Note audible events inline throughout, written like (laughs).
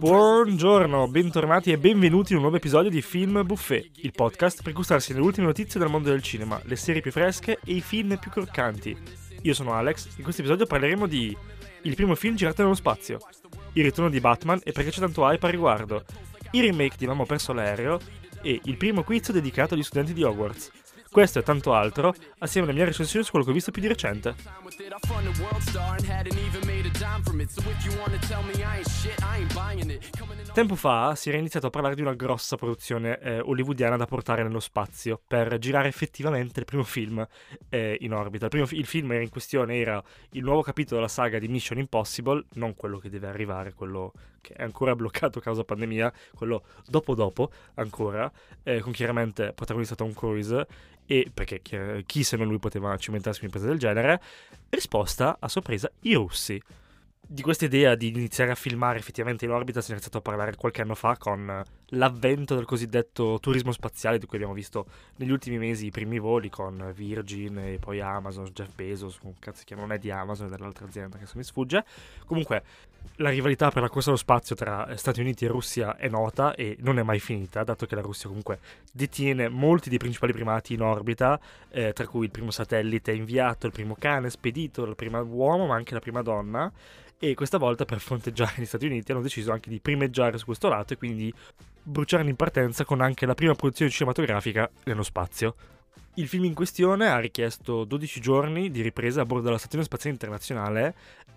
Buongiorno, bentornati e benvenuti in un nuovo episodio di Film Buffet, il podcast per gustarsi le ultime notizie dal mondo del cinema, le serie più fresche e i film più croccanti. Io sono Alex, in questo episodio parleremo di il primo film girato nello spazio, il ritorno di Batman e perché c'è tanto hype a riguardo, il remake di Mamma perso l'aereo e il primo quiz dedicato agli studenti di Hogwarts. Questo e tanto altro, assieme alle mie recensioni su quello che ho visto più di recente. Tempo fa si era iniziato a parlare di una grossa produzione eh, hollywoodiana da portare nello spazio per girare effettivamente il primo film eh, in orbita. Il, primo, il, film in questione era il nuovo capitolo della saga di Mission Impossible, non quello che deve arrivare, quello che è ancora bloccato a causa pandemia, quello dopo dopo ancora, eh, con chiaramente protagonista Tom Cruise e perché chi se non lui poteva cimentarsi in un'impresa del genere? Risposta a sorpresa i russi di questa idea di iniziare a filmare effettivamente in orbita si è iniziato a parlare qualche anno fa con l'avvento del cosiddetto turismo spaziale di cui abbiamo visto negli ultimi mesi i primi voli con Virgin e poi Amazon, Jeff Bezos, un cazzo che non è di Amazon, è dell'altra azienda che se mi sfugge. Comunque la rivalità per la corsa allo spazio tra Stati Uniti e Russia è nota e non è mai finita, dato che la Russia comunque detiene molti dei principali primati in orbita, eh, tra cui il primo satellite inviato, il primo cane spedito, il primo uomo, ma anche la prima donna e questa volta per fronteggiare gli Stati Uniti hanno deciso anche di primeggiare su questo lato e quindi bruciare in partenza con anche la prima produzione cinematografica nello spazio. Il film in questione ha richiesto 12 giorni di ripresa a bordo della Stazione Spaziale Internazionale,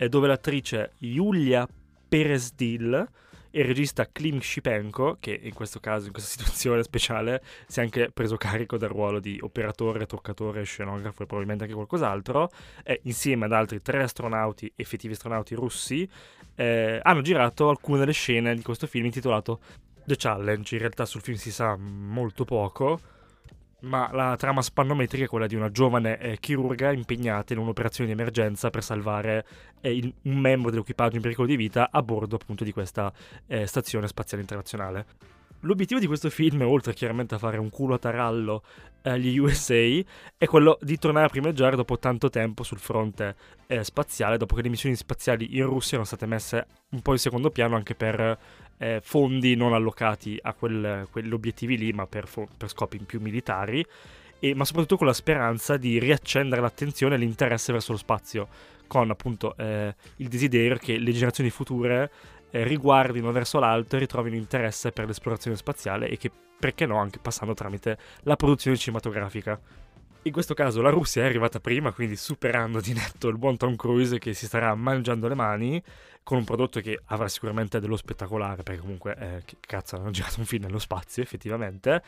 dove l'attrice Yulia Perez-Dil e il regista Klim Shipenko, che in questo caso, in questa (laughs) situazione speciale, si è anche preso carico del ruolo di operatore, toccatore, scenografo e probabilmente anche qualcos'altro, eh, insieme ad altri tre astronauti, effettivi astronauti russi, eh, hanno girato alcune delle scene di questo film intitolato The Challenge. In realtà sul film si sa molto poco, ma la trama spannometrica è quella di una giovane eh, chirurga impegnata in un'operazione di emergenza per salvare eh, il, un membro dell'equipaggio in pericolo di vita a bordo appunto di questa eh, stazione spaziale internazionale. L'obiettivo di questo film, oltre chiaramente a fare un culo a tarallo agli USA, è quello di tornare a primeggiare dopo tanto tempo sul fronte eh, spaziale, dopo che le missioni spaziali in Russia erano state messe un po' in secondo piano anche per eh, fondi non allocati a quel, quegli obiettivi lì, ma per, per scopi più militari, e, ma soprattutto con la speranza di riaccendere l'attenzione e l'interesse verso lo spazio, con appunto eh, il desiderio che le generazioni future eh, riguardino verso l'alto e ritrovino interesse per l'esplorazione spaziale e che, perché no, anche passando tramite la produzione cinematografica. In questo caso la Russia è arrivata prima, quindi superando di netto il buon Tom Cruise che si starà mangiando le mani con un prodotto che avrà sicuramente dello spettacolare, perché comunque, eh, che cazzo, hanno girato un film nello spazio effettivamente,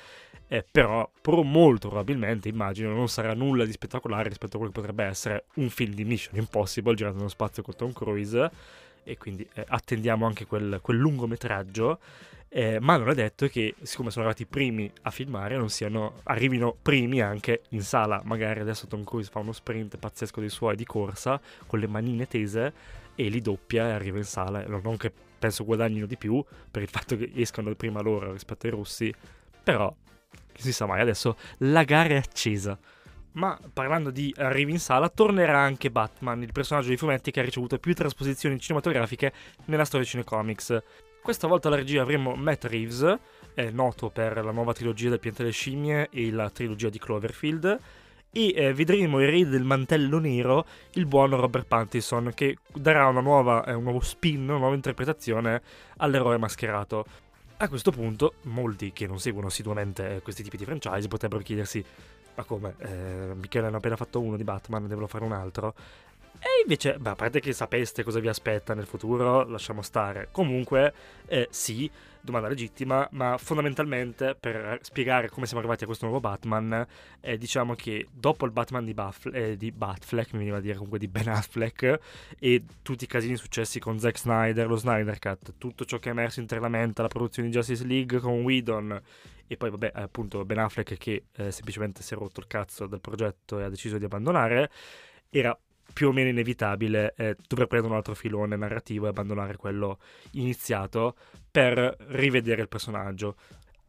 eh, però molto probabilmente, immagino, non sarà nulla di spettacolare rispetto a quello che potrebbe essere un film di Mission Impossible girato nello spazio con Tom Cruise, e quindi eh, attendiamo anche quel, quel lungometraggio. Eh, ma non è detto che, siccome sono arrivati i primi a filmare, non siano, arrivino primi anche in sala. Magari adesso Tom Cruise fa uno sprint pazzesco dei suoi di corsa con le manine tese e li doppia e arriva in sala. Non che penso guadagnino di più per il fatto che escano prima loro rispetto ai russi, però si sa mai. Adesso la gara è accesa. Ma parlando di arrivi in sala, tornerà anche Batman, il personaggio dei fumetti che ha ricevuto più trasposizioni cinematografiche nella storia Cinecomics. Questa volta alla regia avremo Matt Reeves, noto per la nuova trilogia del Pianeta delle Scimmie e la trilogia di Cloverfield, e eh, vedremo il re del mantello nero, il buon Robert Pattinson, che darà una nuova, eh, un nuovo spin, una nuova interpretazione all'eroe mascherato. A questo punto, molti che non seguono assiduamente eh, questi tipi di franchise potrebbero chiedersi: ma come? Eh, Michele hanno appena fatto uno di Batman, devono fare un altro? E invece, beh, a parte che sapeste cosa vi aspetta nel futuro, lasciamo stare. Comunque, eh, sì, domanda legittima, ma fondamentalmente per spiegare come siamo arrivati a questo nuovo Batman, eh, diciamo che dopo il Batman di, Buff, eh, di Batfleck, mi veniva a dire comunque di Ben Affleck, e tutti i casini successi con Zack Snyder, lo Snyder Cut, tutto ciò che è emerso internamente, la produzione di Justice League con Whedon, e poi vabbè appunto Ben Affleck che eh, semplicemente si è rotto il cazzo del progetto e ha deciso di abbandonare, era più o meno inevitabile eh, dover prendere un altro filone narrativo e abbandonare quello iniziato per rivedere il personaggio.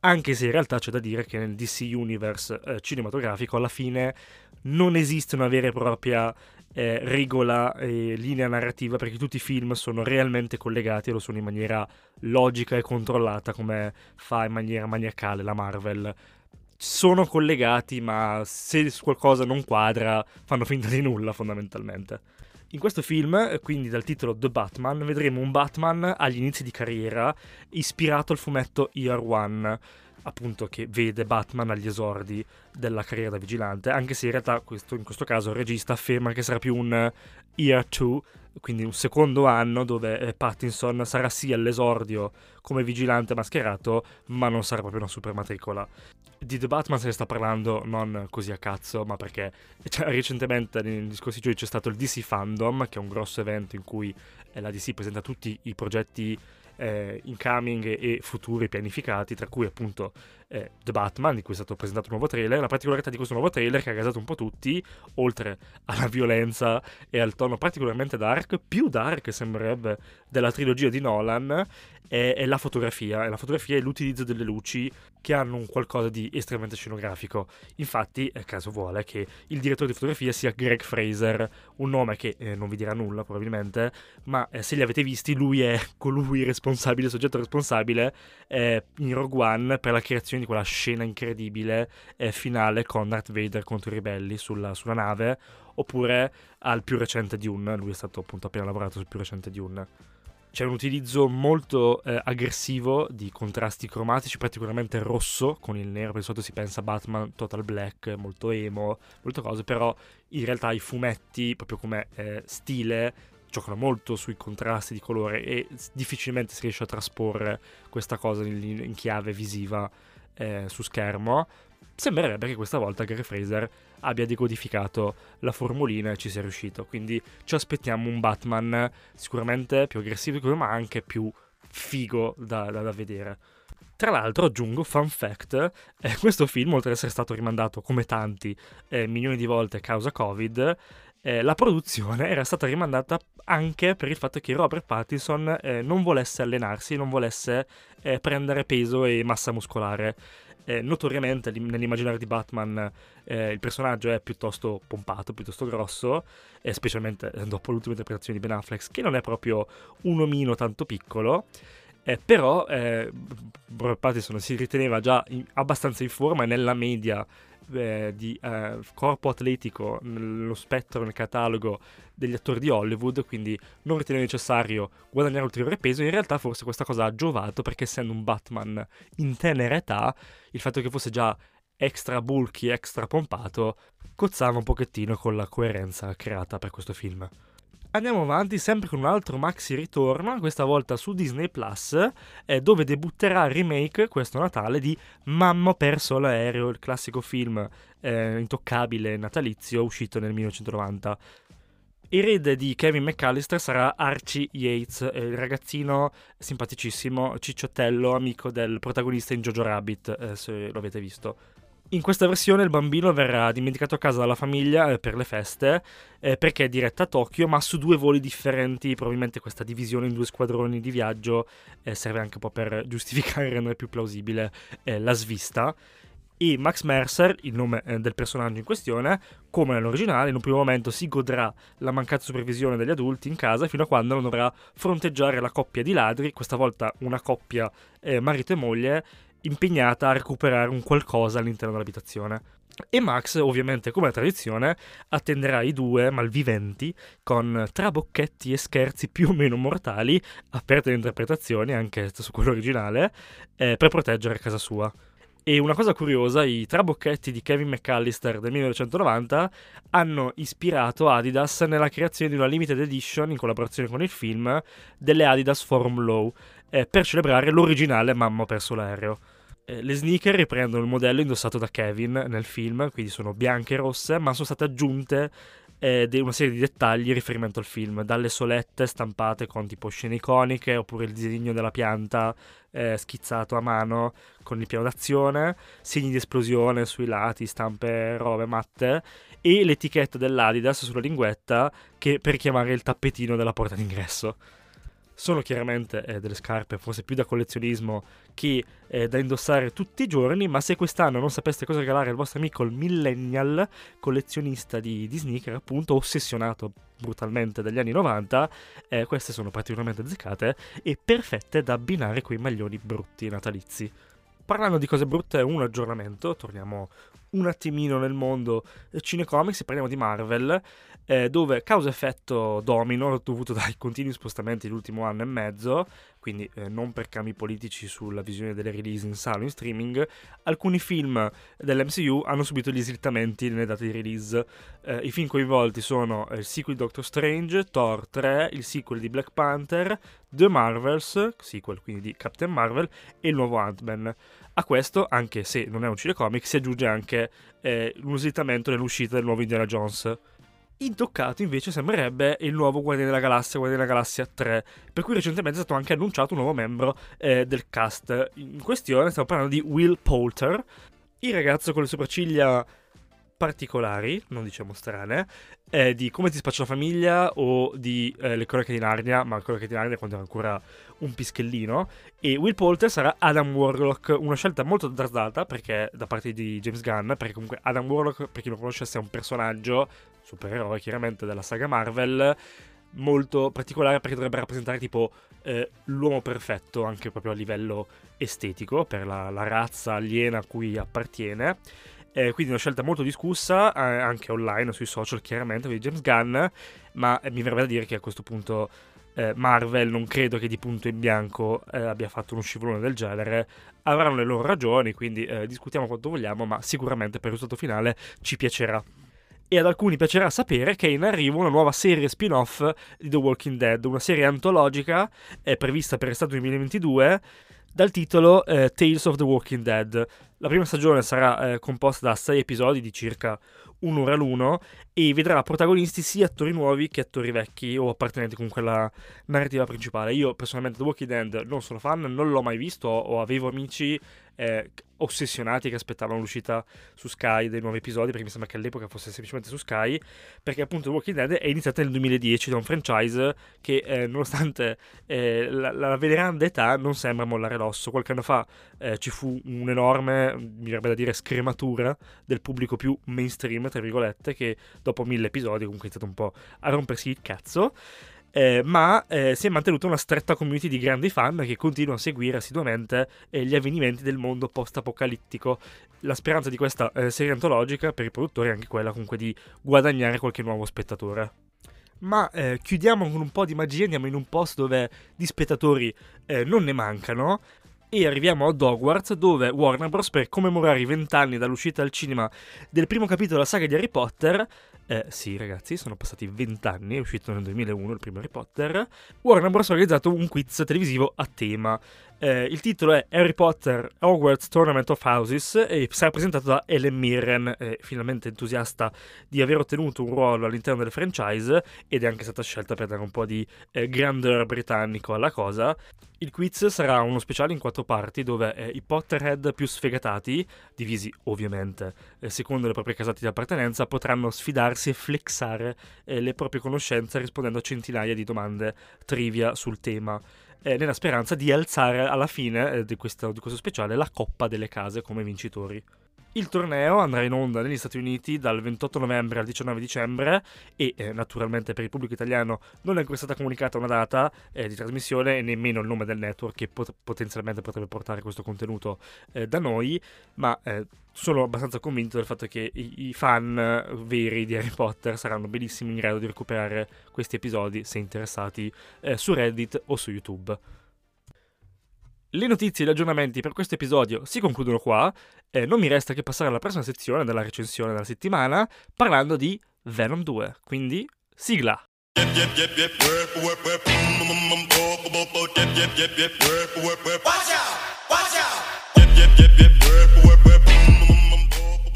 Anche se in realtà c'è da dire che nel DC Universe eh, cinematografico alla fine non esiste una vera e propria eh, regola e linea narrativa perché tutti i film sono realmente collegati e lo sono in maniera logica e controllata come fa in maniera maniacale la Marvel. Sono collegati ma se qualcosa non quadra fanno finta di nulla fondamentalmente. In questo film, quindi dal titolo The Batman, vedremo un Batman agli inizi di carriera ispirato al fumetto Year One appunto che vede Batman agli esordi della carriera da vigilante, anche se in realtà questo, in questo caso il regista afferma che sarà più un year 2, quindi un secondo anno dove eh, Pattinson sarà sì all'esordio come vigilante mascherato, ma non sarà proprio una super matricola. Di The Batman se ne sta parlando non così a cazzo, ma perché cioè, recentemente negli scorsi giorni c'è stato il DC Fandom, che è un grosso evento in cui eh, la DC presenta tutti i progetti eh, incoming e futuri pianificati, tra cui appunto eh, The Batman, di cui è stato presentato un nuovo trailer. La particolarità di questo nuovo trailer che ha gasato un po' tutti, oltre alla violenza e al tono particolarmente dark, più dark sembrerebbe della trilogia di Nolan, è, è la fotografia. E la fotografia è l'utilizzo delle luci che hanno un qualcosa di estremamente scenografico. Infatti, eh, caso vuole che il direttore di fotografia sia Greg Fraser, un nome che eh, non vi dirà nulla probabilmente, ma eh, se li avete visti, lui è (laughs) colui responsabile, il soggetto responsabile eh, in Rogue One per la creazione di quella scena incredibile eh, finale con Darth Vader contro i ribelli sulla, sulla nave, oppure al più recente Dune, lui è stato appunto appena lavorato sul più recente Dune. C'è un utilizzo molto eh, aggressivo di contrasti cromatici, particolarmente rosso con il nero, per di solito si pensa a Batman Total Black, molto emo, molte cose, però in realtà i fumetti, proprio come eh, stile, giocano molto sui contrasti di colore e difficilmente si riesce a trasporre questa cosa in, in chiave visiva eh, su schermo. Sembrerebbe che questa volta Gary Fraser abbia decodificato la formulina e ci sia riuscito. Quindi ci aspettiamo un Batman sicuramente più aggressivo, ma anche più figo da, da, da vedere. Tra l'altro aggiungo, fun fact, eh, questo film, oltre ad essere stato rimandato come tanti eh, milioni di volte a causa Covid, eh, la produzione era stata rimandata anche per il fatto che Robert Pattinson eh, non volesse allenarsi, non volesse eh, prendere peso e massa muscolare eh, notoriamente nell'immaginario di Batman eh, il personaggio è piuttosto pompato, piuttosto grosso, eh, specialmente dopo l'ultima interpretazione di Ben Affleck, che non è proprio un omino tanto piccolo. Eh, però eh, Pattinson si riteneva già in, abbastanza in forma nella media eh, di eh, corpo atletico nello spettro, nel catalogo degli attori di Hollywood, quindi non riteneva necessario guadagnare ulteriore peso. In realtà, forse questa cosa ha giovato perché, essendo un Batman in tenera età, il fatto che fosse già extra bulky, extra pompato, cozzava un pochettino con la coerenza creata per questo film andiamo avanti sempre con un altro maxi ritorno, questa volta su Disney Plus, eh, dove debutterà il remake questo Natale di Mamma perso l'aereo, il classico film eh, intoccabile natalizio uscito nel 1990. Erede di Kevin McAllister sarà Archie Yates, eh, il ragazzino simpaticissimo, cicciottello, amico del protagonista in Jojo Rabbit, eh, se lo avete visto. In questa versione il bambino verrà dimenticato a casa dalla famiglia eh, per le feste eh, perché è diretta a Tokyo, ma su due voli differenti. Probabilmente questa divisione in due squadroni di viaggio eh, serve anche un po' per (laughs) giustificare e rendere più plausibile eh, la svista. E Max Mercer, il nome eh, del personaggio in questione, come nell'originale, in un primo momento si godrà la mancata supervisione degli adulti in casa fino a quando non dovrà fronteggiare la coppia di ladri, questa volta una coppia eh, marito e moglie, impegnata a recuperare un qualcosa all'interno dell'abitazione. E Max, ovviamente, come tradizione, attenderà i due malviventi con trabocchetti e scherzi più o meno mortali, aperte le interpretazioni, anche su quello originale, eh, per proteggere casa sua. E una cosa curiosa, i trabocchetti di Kevin McAllister del 1990 hanno ispirato Adidas nella creazione di una limited edition in collaborazione con il film delle Adidas Forum Low eh, per celebrare l'originale Mamma perso l'aereo. Eh, le sneaker riprendono il modello indossato da Kevin nel film, quindi sono bianche e rosse, ma sono state aggiunte eh, una serie di dettagli in riferimento al film, dalle solette stampate con tipo scene iconiche, oppure il disegno della pianta eh, schizzato a mano con il piano d'azione, segni di esplosione sui lati, stampe robe matte e l'etichetta dell'Adidas sulla linguetta che per chiamare il tappetino della porta d'ingresso. Sono chiaramente eh, delle scarpe, forse più da collezionismo che eh, da indossare tutti i giorni, ma se quest'anno non sapeste cosa regalare al vostro amico il millennial, collezionista di, di sneaker, appunto, ossessionato brutalmente dagli anni 90, eh, queste sono particolarmente azzeccate e perfette da abbinare quei maglioni brutti natalizi. Parlando di cose brutte, un aggiornamento, torniamo un attimino nel mondo cinecomics e parliamo di Marvel, eh, dove causa-effetto domino dovuto dai (laughs) continui spostamenti dell'ultimo anno e mezzo, quindi eh, non per cambi politici sulla visione delle release in sala o in streaming, alcuni film dell'MCU hanno subito gli slittamenti nelle date di release. Eh, I film coinvolti sono il sequel di Doctor Strange, Thor 3, il sequel di Black Panther, The Marvels, sequel quindi di Captain Marvel, e il nuovo Ant-Man. A questo, anche se non è un cinecomic, si aggiunge anche eh, un slittamento nell'uscita del nuovo Indiana Jones. Intoccato invece sembrerebbe il nuovo Guardiani della Galassia, Guardiani della Galassia 3, per cui recentemente è stato anche annunciato un nuovo membro eh, del cast. In questione stiamo parlando di Will Poulter, il ragazzo con le sopracciglia particolari, non diciamo strane, eh, di Come ti spaccia la famiglia o di eh, Le cronache di Narnia, ma Le cronache di Narnia quando era ancora un pischellino. E Will Poulter sarà Adam Warlock, una scelta molto azzardata perché da parte di James Gunn, perché comunque Adam Warlock, per chi non conoscesse, è un personaggio, supereroe chiaramente, della saga Marvel, molto particolare perché dovrebbe rappresentare tipo eh, l'uomo perfetto anche proprio a livello estetico per la, la razza aliena a cui appartiene eh, quindi una scelta molto discussa, eh, anche online, sui social chiaramente, di James Gunn, ma eh, mi verrebbe da dire che a questo punto eh, Marvel non credo che di punto in bianco eh, abbia fatto uno scivolone del genere, avranno le loro ragioni, quindi eh, discutiamo quanto vogliamo, ma sicuramente per il risultato finale ci piacerà. E ad alcuni piacerà sapere che è in arrivo una nuova serie spin-off di The Walking Dead, una serie antologica prevista per l'estate 2022 dal titolo Tales of the Walking Dead. La prima stagione sarà eh, composta da 6 episodi di circa un'ora l'uno e vedrà protagonisti sia attori nuovi che attori vecchi o appartenenti comunque alla narrativa principale. Io personalmente The Walking Dead non sono fan, non l'ho mai visto o avevo amici eh, ossessionati che aspettavano l'uscita su Sky dei nuovi episodi, perché mi sembra che all'epoca fosse semplicemente su Sky, perché appunto The Walking Dead è iniziata nel 2010 da un franchise che eh, nonostante eh, la, la, veneranda età non sembra mollare l'osso. Qualche anno fa eh, ci fu un'enorme, mi verrebbe da dire, scrematura del pubblico più mainstream, tra virgolette, che dopo mille episodi comunque è iniziato un po' a rompersi il cazzo eh, ma eh, si è mantenuta una stretta community di grandi fan che continuano a seguire assiduamente eh, gli avvenimenti del mondo post-apocalittico. La speranza di questa eh, serie antologica per i produttori è anche quella comunque di guadagnare qualche nuovo spettatore. Ma eh, chiudiamo con un po' di magia, andiamo in un posto dove di spettatori eh, non ne mancano e arriviamo ad Hogwarts dove Warner Bros. per commemorare i vent'anni dall'uscita al cinema del primo capitolo della saga di Harry Potter eh, sì, ragazzi, sono passati vent'anni, è uscito nel 2001 il primo Harry Potter. Warner Bros. ha organizzato un quiz televisivo a tema. Eh, il titolo è Harry Potter Hogwarts Tournament of Houses e sarà presentato da Ellen Mirren, eh, finalmente entusiasta di aver ottenuto un ruolo all'interno del franchise ed è anche stata scelta per dare un po' di eh, grandeur britannico alla cosa. Il quiz sarà uno speciale in quattro parti dove eh, i Potterhead più sfegatati, divisi ovviamente eh, secondo le proprie casate di appartenenza, potranno sfidarsi e flexare eh, le proprie conoscenze rispondendo a centinaia di domande trivia sul tema. Eh, nella speranza di alzare alla fine eh, di questo, di questo speciale la coppa delle case come vincitori. Il torneo andrà in onda negli Stati Uniti dal 28 novembre al 19 dicembre e eh, naturalmente per il pubblico italiano non è ancora stata comunicata una data eh, di trasmissione e nemmeno il nome del network che pot- potenzialmente potrebbe portare questo contenuto eh, da noi, ma eh, sono abbastanza convinto del fatto che i-, i fan veri di Harry Potter saranno benissimo in grado di recuperare questi episodi se interessati eh, su Reddit o su YouTube. Le notizie e gli aggiornamenti per questo episodio si concludono qua. Eh, non mi resta che passare alla prossima sezione della recensione della settimana parlando di Venom 2. Quindi, sigla!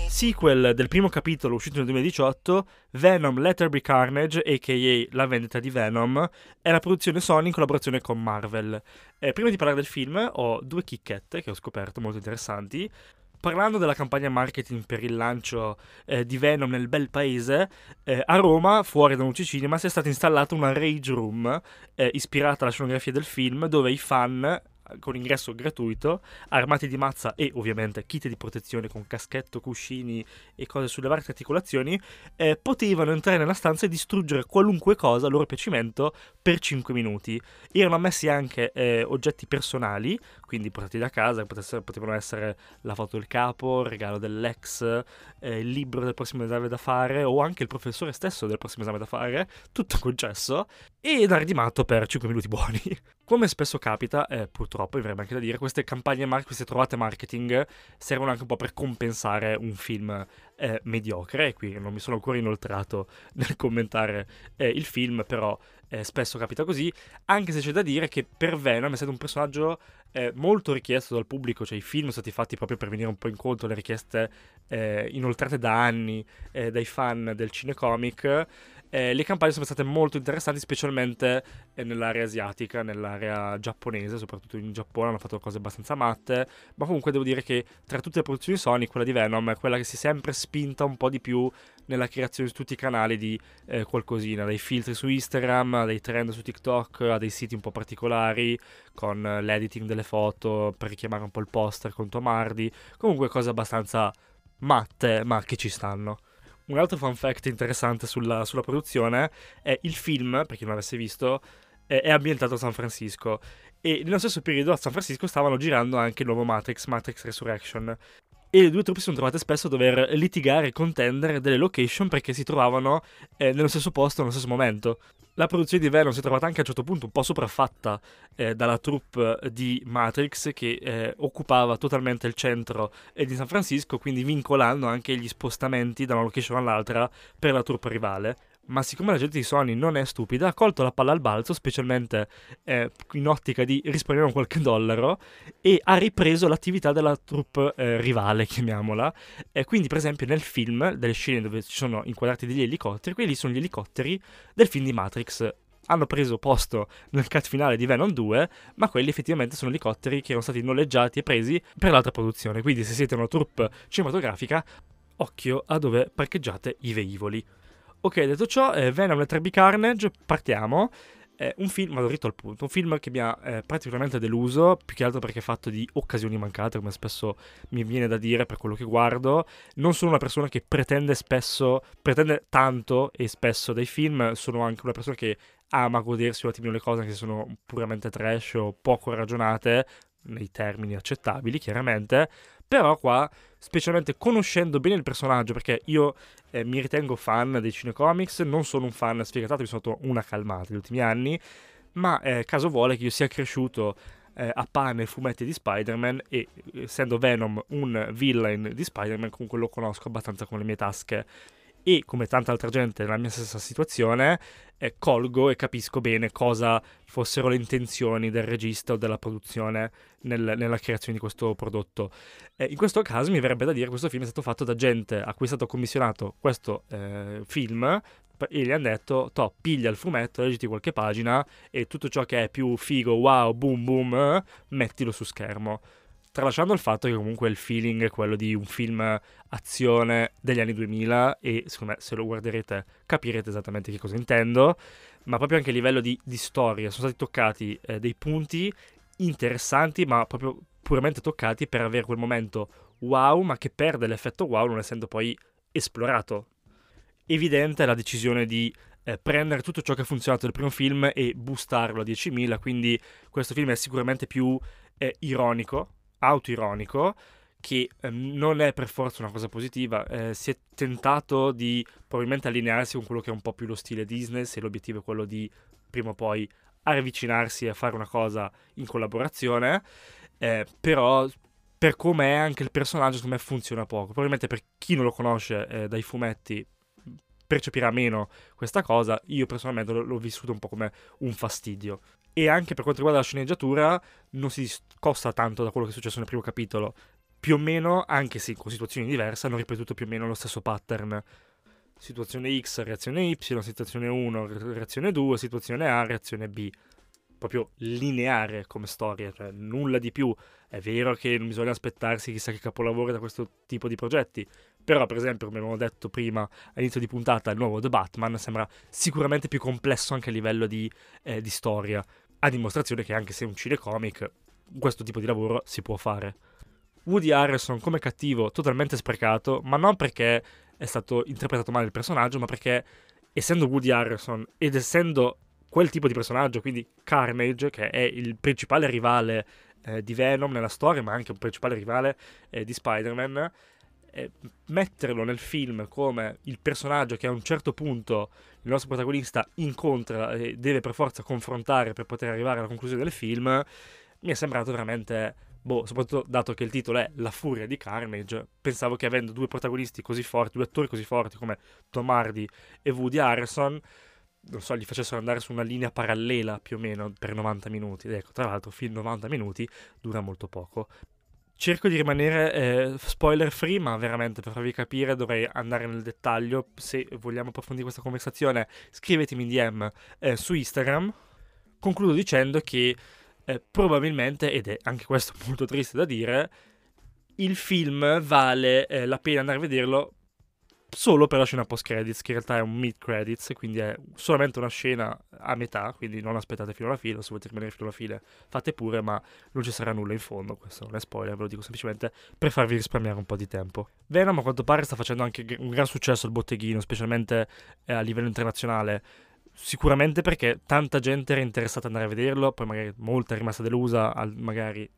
Sequel del primo capitolo uscito nel 2018, Venom Letterby Carnage, a.k.a. La vendetta di Venom, è la produzione Sony in collaborazione con Marvel. Eh, prima di parlare del film ho due chicchette che ho scoperto molto interessanti. Parlando della campagna marketing per il lancio eh, di Venom nel bel paese, eh, a Roma, fuori da un cinema, si è stata installata una Rage Room eh, ispirata alla scenografia del film, dove i fan con ingresso gratuito, armati di mazza e ovviamente kit di protezione con caschetto, cuscini e cose sulle varie articolazioni, eh, potevano entrare nella stanza e distruggere qualunque cosa a loro piacimento per 5 minuti. Erano ammessi anche eh, oggetti personali, quindi portati da casa, potevano essere la foto del capo, il regalo dell'ex, eh, il libro del prossimo esame da fare o anche il professore stesso del prossimo esame da fare, tutto concesso, e dare di matto per 5 minuti buoni. Come spesso capita, eh, purtroppo, mi verrebbe anche da dire, queste campagne, mar- queste trovate marketing servono anche un po' per compensare un film eh, mediocre. E qui non mi sono ancora inoltrato (laughs) nel commentare eh, il film, però eh, spesso capita così. Anche se c'è da dire che per Venom è stato un personaggio eh, molto richiesto dal pubblico, cioè i film sono stati fatti proprio per venire un po' incontro alle richieste eh, inoltrate da anni dai fan del cinecomic. Eh, le campagne sono state molto interessanti, specialmente eh, nell'area asiatica, nell'area giapponese, soprattutto in Giappone hanno fatto cose abbastanza matte, ma comunque devo dire che tra tutte le produzioni Sony, quella di Venom è quella che si è sempre spinta un po' di più nella creazione su tutti i canali di eh, qualcosina, dai filtri su Instagram, dai trend su TikTok, a dei siti un po' particolari, con l'editing delle foto per richiamare un po' il poster con Tom Hardy, comunque cose abbastanza matte, ma che ci stanno. Un altro fun fact interessante sulla, sulla produzione è il film, per chi non l'avesse visto, è, è ambientato a San Francisco. E nello stesso periodo a San Francisco stavano girando anche il nuovo Matrix, Matrix Resurrection. E le due truppe si sono trovate spesso a dover litigare e contendere delle location perché si trovavano eh, nello stesso posto nello stesso momento. La produzione di Venom si è trovata anche a un certo punto un po' sopraffatta eh, dalla troupe di Matrix che eh, occupava totalmente il centro eh, di San Francisco, quindi vincolando anche gli spostamenti da una location all'altra per la troupe rivale ma siccome la gente di Sony non è stupida, ha colto la palla al balzo, specialmente eh, in ottica di risparmiare qualche dollaro, e ha ripreso l'attività della troupe eh, rivale, chiamiamola. E quindi, per esempio, nel film, delle scene dove ci sono inquadrati degli elicotteri, quelli sono gli elicotteri del film di Matrix. Hanno preso posto nel cut finale di Venom 2, ma quelli effettivamente sono elicotteri che erano stati noleggiati e presi per l'altra produzione. Quindi, se siete una troupe cinematografica, occhio a dove parcheggiate i velivoli. Ok, detto ciò, eh, Venom e 3B Carnage, partiamo. Eh, un film, vado dritto al punto, un film che mi ha eh, particolarmente deluso, più che altro perché è fatto di occasioni mancate, come spesso mi viene da dire per quello che guardo. Non sono una persona che pretende spesso, pretende tanto e spesso dai film, sono anche una persona che ama godersi un attimino le cose se sono puramente trash o poco ragionate, nei termini accettabili chiaramente, però qua, specialmente conoscendo bene il personaggio, perché io eh, mi ritengo fan dei cinecomics, non sono un fan sfegatato, mi sono fatto una calmata negli ultimi anni, ma eh, caso vuole che io sia cresciuto eh, a pane fumetti di Spider-Man e essendo Venom un villain di Spider-Man comunque lo conosco abbastanza con le mie tasche e come tanta altra gente nella mia stessa situazione eh, colgo e capisco bene cosa fossero le intenzioni del regista o della produzione nel, nella creazione di questo prodotto. Eh, in questo caso mi verrebbe da dire che questo film è stato fatto da gente a cui è stato commissionato questo eh, film e gli hanno detto, to, piglia il fumetto, leggiti qualche pagina e tutto ciò che è più figo, wow, boom boom, eh, mettilo su schermo tralasciando il fatto che comunque il feeling è quello di un film azione degli anni 2000 e secondo me se lo guarderete capirete esattamente che cosa intendo, ma proprio anche a livello di, di storia sono stati toccati eh, dei punti interessanti ma proprio puramente toccati per avere quel momento wow ma che perde l'effetto wow non essendo poi esplorato. Evidente la decisione di eh, prendere tutto ciò che ha funzionato nel primo film e boostarlo a 10.000, quindi questo film è sicuramente più eh, ironico autoironico che eh, non è per forza una cosa positiva. Eh, si è tentato di probabilmente allinearsi con quello che è un po' più lo stile Disney, se l'obiettivo è quello di prima o poi avvicinarsi a fare una cosa in collaborazione, eh, però per come è anche il personaggio secondo me funziona poco. Probabilmente per chi non lo conosce eh, dai fumetti percepirà meno questa cosa, io personalmente l'ho vissuto un po' come un fastidio e anche per quanto riguarda la sceneggiatura non si discosta tanto da quello che è successo nel primo capitolo. Più o meno, anche se con situazioni diverse, hanno ripetuto più o meno lo stesso pattern. Situazione X, reazione Y, situazione 1, reazione 2, situazione A, reazione B. proprio lineare come storia, cioè nulla di più. È vero che non bisogna aspettarsi chissà che capolavoro da questo tipo di progetti, però per esempio, come abbiamo detto prima all'inizio di puntata, il nuovo The Batman sembra sicuramente più complesso anche a livello di, eh, di storia, a dimostrazione che anche se è un cinecomic, questo tipo di lavoro si può fare. Woody Harrelson come cattivo totalmente sprecato, ma non perché è stato interpretato male il personaggio, ma perché essendo Woody Harrelson ed essendo quel tipo di personaggio, quindi Carnage, che è il principale rivale eh, di Venom nella storia, ma anche un principale rivale eh, di Spider-Man, eh, metterlo nel film come il personaggio che a un certo punto il nostro protagonista incontra e deve per forza confrontare per poter arrivare alla conclusione del film, mi è sembrato veramente boh, soprattutto dato che il titolo è La furia di Carnage, pensavo che avendo due protagonisti così forti, due attori così forti come Tom Hardy e Woody Harrison, non so, gli facessero andare su una linea parallela più o meno per 90 minuti. Ed ecco, tra l'altro, film 90 minuti dura molto poco. Cerco di rimanere eh, spoiler free, ma veramente per farvi capire dovrei andare nel dettaglio. Se vogliamo approfondire questa conversazione, scrivetemi in DM eh, su Instagram. Concludo dicendo che eh, probabilmente, ed è anche questo (laughs) molto triste da dire, il film vale eh, la pena andare a vederlo solo per la scena post credits, che in realtà è un mid credits, quindi è solamente una scena a metà, quindi non aspettate fino alla fine, se volete rimanere fino alla fine fate pure, ma non ci sarà nulla in fondo, questo non è spoiler, ve lo dico semplicemente per farvi risparmiare un po' di tempo. Venom a quanto pare sta facendo anche un gran successo al botteghino, specialmente eh, a livello internazionale Sicuramente perché tanta gente era interessata ad andare a vederlo, poi magari molta è rimasta delusa, magari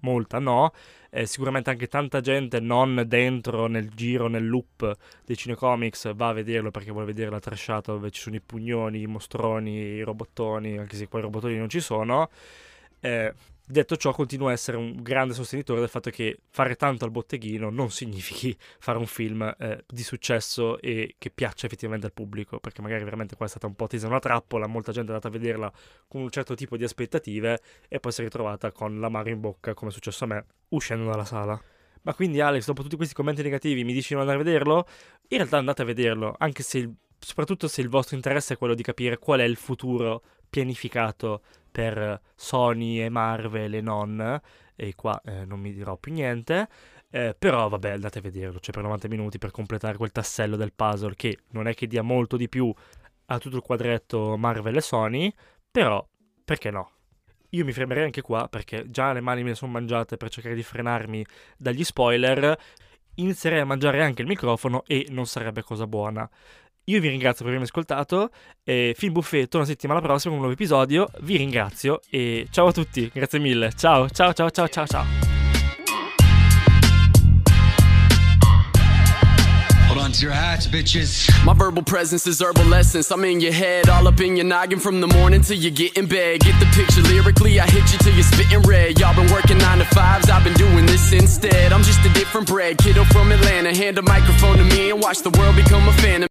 molta no. Eh, sicuramente anche tanta gente non dentro nel giro, nel loop dei cinecomics va a vederlo perché vuole vedere la trasciata dove ci sono i pugnoni, i mostroni, i robottoni, anche se poi i robottoni non ci sono. Eh, Detto ciò, continuo a essere un grande sostenitore del fatto che fare tanto al botteghino non significhi fare un film eh, di successo e che piaccia effettivamente al pubblico, perché magari veramente qua è stata un po' tesa una trappola, molta gente è andata a vederla con un certo tipo di aspettative e poi si è ritrovata con l'amaro in bocca, come è successo a me, uscendo dalla sala. Ma quindi Alex, dopo tutti questi commenti negativi, mi dici di non andare a vederlo? In realtà andate a vederlo, anche se soprattutto se il vostro interesse è quello di capire qual è il futuro pianificato per Sony e Marvel e non, e qua eh, non mi dirò più niente. Eh, però vabbè, andate a vederlo, c'è cioè per 90 minuti per completare quel tassello del puzzle che non è che dia molto di più a tutto il quadretto Marvel e Sony, però perché no? Io mi fermerei anche qua perché già le mani me le sono mangiate per cercare di frenarmi dagli spoiler. Inizierei a mangiare anche il microfono e non sarebbe cosa buona. Io vi ringrazio per avermi ascoltato. Eh, Film Buffet torna settimana prossima con un nuovo episodio. Vi ringrazio e ciao a tutti. Grazie mille. Ciao, ciao, ciao, ciao, ciao, ciao. your hats, bitches. My verbal presence is herbal essence. I'm in your head, all up in your noggin from the morning till you get in bed. Get the picture lyrically, I hit you till you're spitting red. Y'all been working nine to fives, I've been doing this instead. I'm just a different bread, kiddo from Atlanta. Hand a microphone to me and watch the world become a fan of